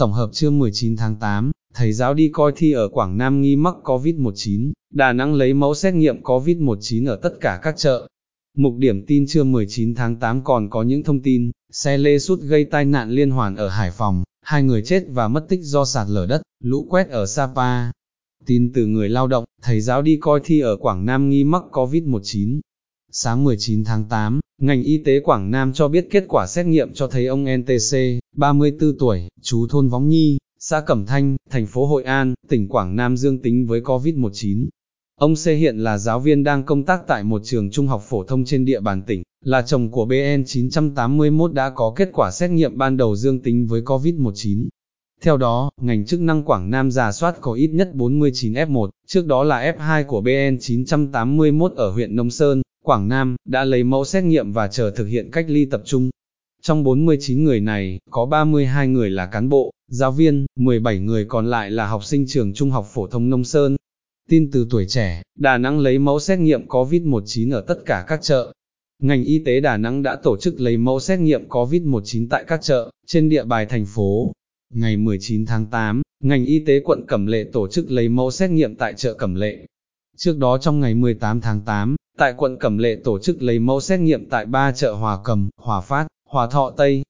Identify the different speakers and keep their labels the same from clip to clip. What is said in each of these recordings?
Speaker 1: Tổng hợp trưa 19 tháng 8, thầy giáo đi coi thi ở Quảng Nam nghi mắc COVID-19, Đà Nẵng lấy mẫu xét nghiệm COVID-19 ở tất cả các chợ. Mục điểm tin trưa 19 tháng 8 còn có những thông tin, xe lê sút gây tai nạn liên hoàn ở Hải Phòng, hai người chết và mất tích do sạt lở đất, lũ quét ở Sapa. Tin từ người lao động, thầy giáo đi coi thi ở Quảng Nam nghi mắc COVID-19. Sáng 19 tháng 8, ngành y tế Quảng Nam cho biết kết quả xét nghiệm cho thấy ông NTC, 34 tuổi, chú thôn Võng Nhi, xã Cẩm Thanh, thành phố Hội An, tỉnh Quảng Nam dương tính với COVID-19. Ông C hiện là giáo viên đang công tác tại một trường trung học phổ thông trên địa bàn tỉnh, là chồng của BN 981 đã có kết quả xét nghiệm ban đầu dương tính với COVID-19. Theo đó, ngành chức năng Quảng Nam giả soát có ít nhất 49 F1, trước đó là F2 của BN 981 ở huyện Nông Sơn, Quảng Nam, đã lấy mẫu xét nghiệm và chờ thực hiện cách ly tập trung. Trong 49 người này, có 32 người là cán bộ, giáo viên, 17 người còn lại là học sinh trường Trung học Phổ thông Nông Sơn. Tin từ tuổi trẻ, Đà Nẵng lấy mẫu xét nghiệm COVID-19 ở tất cả các chợ. Ngành y tế Đà Nẵng đã tổ chức lấy mẫu xét nghiệm COVID-19 tại các chợ, trên địa bài thành phố. Ngày 19 tháng 8, ngành y tế quận Cẩm Lệ tổ chức lấy mẫu xét nghiệm tại chợ Cẩm Lệ. Trước đó trong ngày 18 tháng 8, tại quận Cẩm Lệ tổ chức lấy mẫu xét nghiệm tại ba chợ Hòa Cầm, Hòa Phát, Hòa Thọ Tây.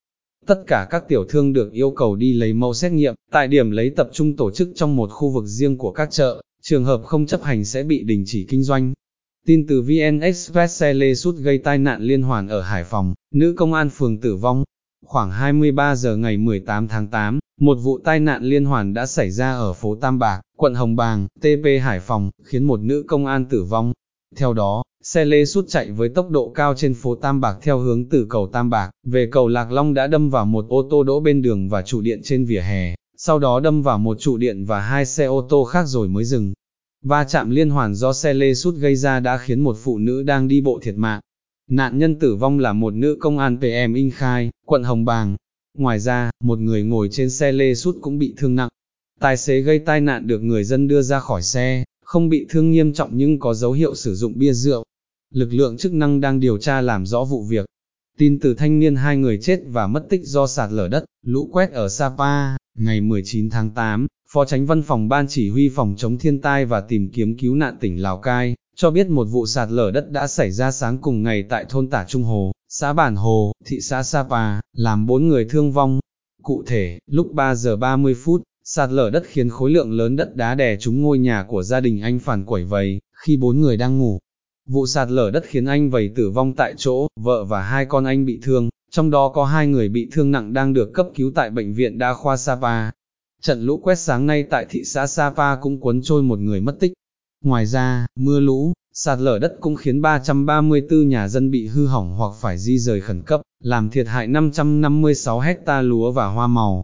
Speaker 1: Tất cả các tiểu thương được yêu cầu đi lấy mẫu xét nghiệm, tại điểm lấy tập trung tổ chức trong một khu vực riêng của các chợ, trường hợp không chấp hành sẽ bị đình chỉ kinh doanh. Tin từ VN Express xe lê sút gây tai nạn liên hoàn ở Hải Phòng, nữ công an phường tử vong. Khoảng 23 giờ ngày 18 tháng 8, một vụ tai nạn liên hoàn đã xảy ra ở phố Tam Bạc, quận Hồng Bàng, TP Hải Phòng, khiến một nữ công an tử vong. Theo đó, xe lê sút chạy với tốc độ cao trên phố Tam Bạc theo hướng từ cầu Tam Bạc, về cầu Lạc Long đã đâm vào một ô tô đỗ bên đường và trụ điện trên vỉa hè, sau đó đâm vào một trụ điện và hai xe ô tô khác rồi mới dừng. Va chạm liên hoàn do xe lê sút gây ra đã khiến một phụ nữ đang đi bộ thiệt mạng. Nạn nhân tử vong là một nữ công an PM In Khai, quận Hồng Bàng. Ngoài ra, một người ngồi trên xe lê sút cũng bị thương nặng. Tài xế gây tai nạn được người dân đưa ra khỏi xe, không bị thương nghiêm trọng nhưng có dấu hiệu sử dụng bia rượu. Lực lượng chức năng đang điều tra làm rõ vụ việc. Tin từ thanh niên hai người chết và mất tích do sạt lở đất, lũ quét ở Sapa, ngày 19 tháng 8, Phó Tránh Văn phòng Ban Chỉ huy Phòng chống thiên tai và tìm kiếm cứu nạn tỉnh Lào Cai, cho biết một vụ sạt lở đất đã xảy ra sáng cùng ngày tại thôn Tả Trung Hồ, xã Bản Hồ, thị xã Sapa, làm bốn người thương vong. Cụ thể, lúc 3 giờ 30 phút, sạt lở đất khiến khối lượng lớn đất đá đè trúng ngôi nhà của gia đình anh phản quẩy vầy, khi bốn người đang ngủ. Vụ sạt lở đất khiến anh vầy tử vong tại chỗ, vợ và hai con anh bị thương, trong đó có hai người bị thương nặng đang được cấp cứu tại bệnh viện đa khoa Sapa. Trận lũ quét sáng nay tại thị xã Sapa cũng cuốn trôi một người mất tích. Ngoài ra, mưa lũ, sạt lở đất cũng khiến 334 nhà dân bị hư hỏng hoặc phải di rời khẩn cấp, làm thiệt hại 556 hecta lúa và hoa màu.